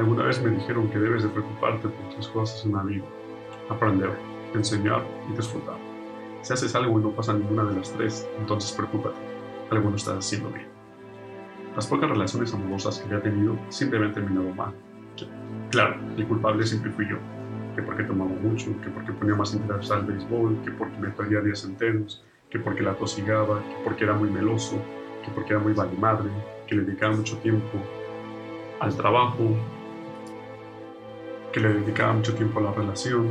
Alguna vez me dijeron que debes de preocuparte por tres cosas en la vida. Aprender, enseñar y disfrutar. Si haces algo y no pasa ninguna de las tres, entonces preocúpate. Algo no estás haciendo bien. Las pocas relaciones amorosas que había tenido siempre habían terminado mal. Claro, el culpable siempre fui yo. Que porque tomaba mucho, que porque ponía más interés al béisbol, que porque me perdía días enteros, que porque la tosigaba, que porque era muy meloso, que porque era muy madre, que le dedicaba mucho tiempo al trabajo, que le dedicaba mucho tiempo a la relación,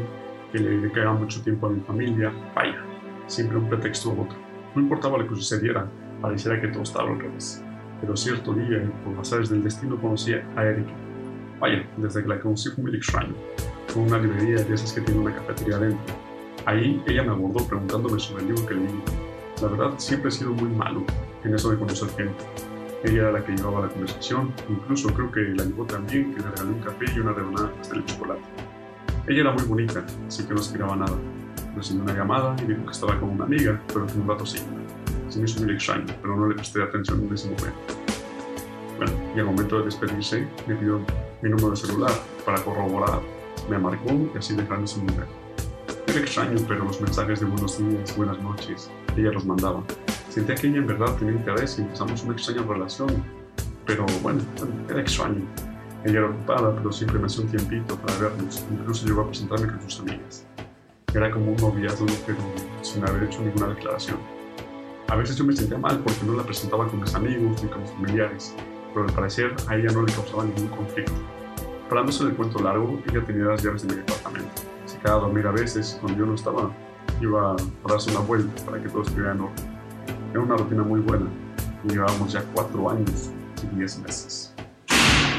que le dedicaba mucho tiempo a mi familia. Vaya, siempre un pretexto u otro. No importaba lo que sucediera, pareciera que todo estaba al revés. Pero cierto día, por azares del destino, conocí a Erika. Vaya, desde que la conocí fue muy extraño. Fue una librería de esas que tiene una cafetería adentro. Ahí ella me abordó preguntándome sobre el libro que leí. La verdad, siempre he sido muy malo en eso de conocer gente. Ella era la que llevaba la conversación, incluso creo que la llevó también que le regaló un café y una rebanada de chocolate. Ella era muy bonita, así que no aspiraba nada. Recibió una llamada y dijo que estaba con una amiga, pero que un rato sí. Se me hizo muy extraño, pero no le presté atención en ese momento. Bueno, y al momento de despedirse, me pidió mi número de celular para corroborar. Me marcó y así dejarme su número. Era extraño, pero los mensajes de buenos días, buenas noches, ella los mandaba. Sentía que ella en verdad tenía interés y empezamos una extraña relación. Pero bueno, era extraño. Ella era ocupada, pero siempre me hacía un tiempito para vernos. Incluso llegó a presentarme con sus amigas. Era como un noviazgo, pero sin haber hecho ninguna declaración. A veces yo me sentía mal porque no la presentaba con mis amigos ni con mis familiares, pero al parecer a ella no le causaba ningún conflicto. Parándose del cuento largo, ella tenía las llaves de mi departamento. Se quedaba a dormir a veces, cuando yo no estaba, iba a darse una vuelta para que todo estuviera en orden. Era una rutina muy buena y llevábamos ya cuatro años y diez meses.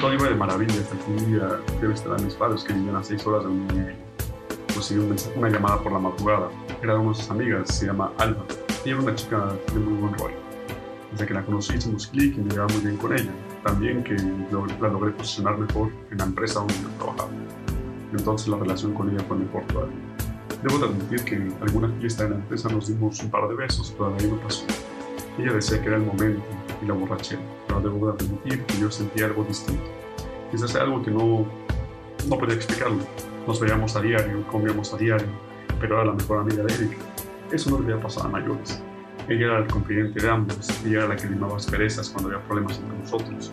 Todo iba de maravilla hasta que un día debe estar a mis padres que vivían a seis horas de vivía. Recibí un una llamada por la madrugada. Era una de sus amigas, se llama Alba. Y era una chica de muy buen rollo. Desde que la conocí hicimos clic y me llevaba muy bien con ella. También que la logré posicionar mejor en la empresa donde yo trabajaba. Entonces la relación con ella fue mejor todavía. Debo de admitir que en alguna fiesta de la empresa nos dimos un par de besos, pero de ahí no pasó. Ella decía que era el momento y la borrachera, pero debo de admitir que yo sentía algo distinto. Quizás algo que no, no podía explicarlo. Nos veíamos a diario, comíamos a diario, pero era la mejor amiga de Erika. Eso no debía pasar a mayores. Ella era el confidente de ambos, ella era la que limaba asperezas cuando había problemas entre nosotros.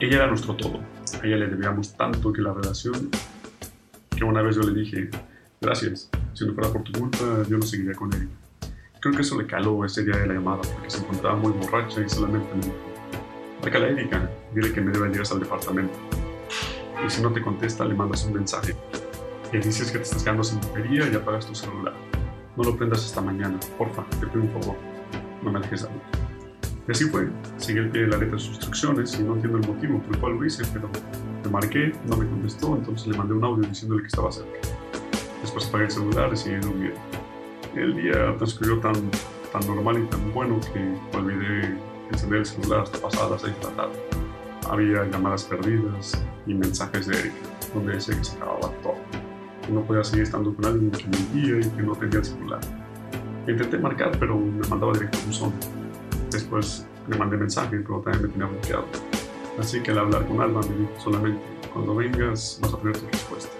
Ella era nuestro todo. A ella le debíamos tanto que la relación que una vez yo le dije, gracias, si no fuera por tu culpa, yo no seguiría con él. Creo que eso le caló ese día de la llamada, porque se encontraba muy borracha y solamente me dijo, marca a Erika, dile que me debe llegar al departamento. Y si no te contesta, le mandas un mensaje. Le dices que te estás quedando sin batería y apagas tu celular. No lo prendas hasta mañana, porfa, te pido un favor. No me dejes hablar. Y así fue. Seguí el pie de la letra de sus instrucciones y no entiendo el motivo por el cual lo hice, pero le marqué, no me contestó, entonces le mandé un audio diciéndole que estaba cerca. Después apagué el celular y seguí durmiendo. El día transcurrió tan, tan normal y tan bueno que olvidé encender el celular hasta pasadas las 6 de la tarde. Había llamadas perdidas y mensajes de Erika, donde decía que se acababa todo. Que no podía seguir estando con alguien que mentía y que no tenía el celular. Intenté marcar, pero me mandaba directo a buzón. Después le mandé mensaje, pero también me tenía bloqueado. Así que al hablar con Alma me dijo solamente, cuando vengas vas a tener tu respuesta.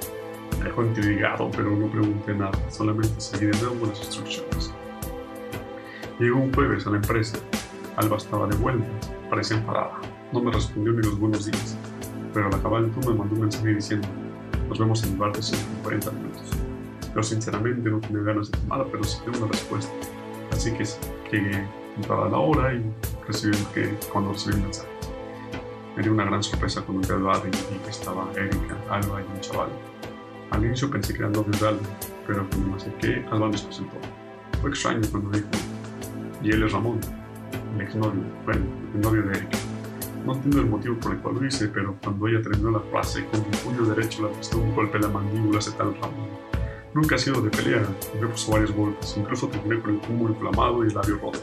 Me dejó intrigado, pero no pregunté nada, solamente seguí de nuevo las instrucciones. Llegó un jueves a la empresa. Alba estaba de vuelta, parecía enfadada. No me respondió ni los buenos días, pero al acabar el turno me mandó un mensaje diciendo, nos vemos en el bar de 40 minutos. Yo sinceramente no tenía ganas de tomar, pero sí tengo una respuesta. Así que llegué a la hora y recibí que cuando recibí el mensaje. Me dio una gran sorpresa cuando entré al bar y vi que estaba Erika, Alba y un chaval. Al inicio pensé que eran novios de Alba, pero cuando me acerqué, Alba nos presentó. Fue extraño cuando dijo, y él es Ramón, el exnovio, bueno, el novio de Erika. No entiendo el motivo por el cual lo hice, pero cuando ella terminó la frase, con mi puño derecho le apostó un golpe en la mandíbula ese tal Ramón. Nunca ha sido de pelea, me puso varios golpes, incluso terminé con el pulmón inflamado y el labio roto,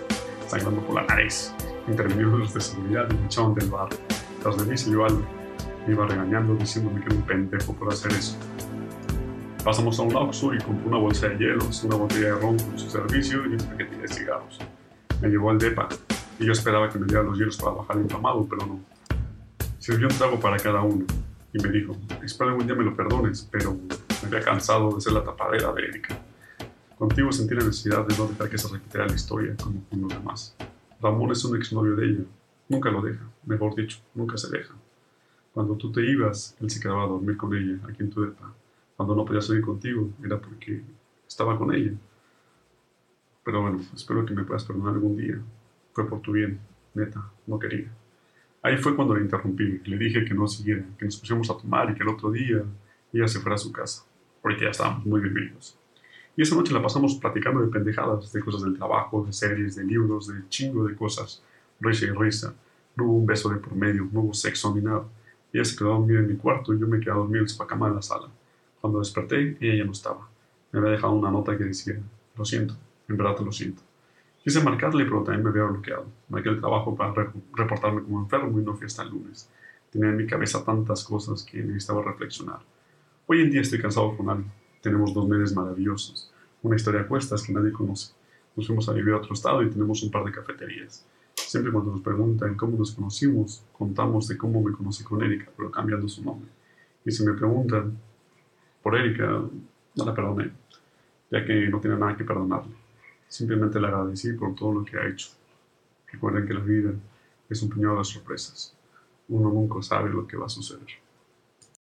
sangrando por la nariz. Intervinieron los de seguridad y me echaron del bar. Tras de mí salió Alba. Me iba regañando diciéndome que era un pendejo por hacer eso. Pasamos a un Oxxo y compré una bolsa de hielos, una botella de ron con su servicio y un paquete de cigarros. Me llevó al DEPA y yo esperaba que me diera los hielos para bajar inflamado, pero no. Sirvió un trago para cada uno y me dijo, espero algún día me lo perdones, pero me había cansado de ser la tapadera de Erika. Contigo sentí la necesidad de no dejar que se repitiera la historia como con los demás. Ramón es un exnovio de ella. Nunca lo deja, mejor dicho, nunca se deja. Cuando tú te ibas, él se quedaba a dormir con ella aquí en tu depa. Cuando no podía salir contigo, era porque estaba con ella. Pero bueno, espero que me puedas perdonar algún día. Fue por tu bien, neta, no quería. Ahí fue cuando le interrumpí, le dije que no siguiera, que nos pusiéramos a tomar y que el otro día ella se fuera a su casa, porque ya estábamos muy bebidos. Y esa noche la pasamos platicando de pendejadas, de cosas del trabajo, de series, de libros, de chingo de cosas, risa y risa. No hubo un beso de por medio, no hubo sexo ni nada. Ella se quedó a dormir en mi cuarto y yo me quedé a en su cama en la sala. Cuando desperté, ella ya no estaba. Me había dejado una nota que decía, lo siento, en verdad te lo siento. Quise marcarle, pero también me había bloqueado. Marqué el trabajo para reportarme como enfermo y no fui hasta el lunes. Tenía en mi cabeza tantas cosas que necesitaba reflexionar. Hoy en día estoy cansado con algo. Tenemos dos meses maravillosos. Una historia a cuestas que nadie conoce. Nos fuimos a vivir a otro estado y tenemos un par de cafeterías. Siempre cuando nos preguntan cómo nos conocimos, contamos de cómo me conocí con Erika, pero cambiando su nombre. Y si me preguntan por Erika, no la perdoné, ya que no tiene nada que perdonarle. Simplemente le agradecí por todo lo que ha hecho. Recuerden que la vida es un puñado de sorpresas. Uno nunca sabe lo que va a suceder.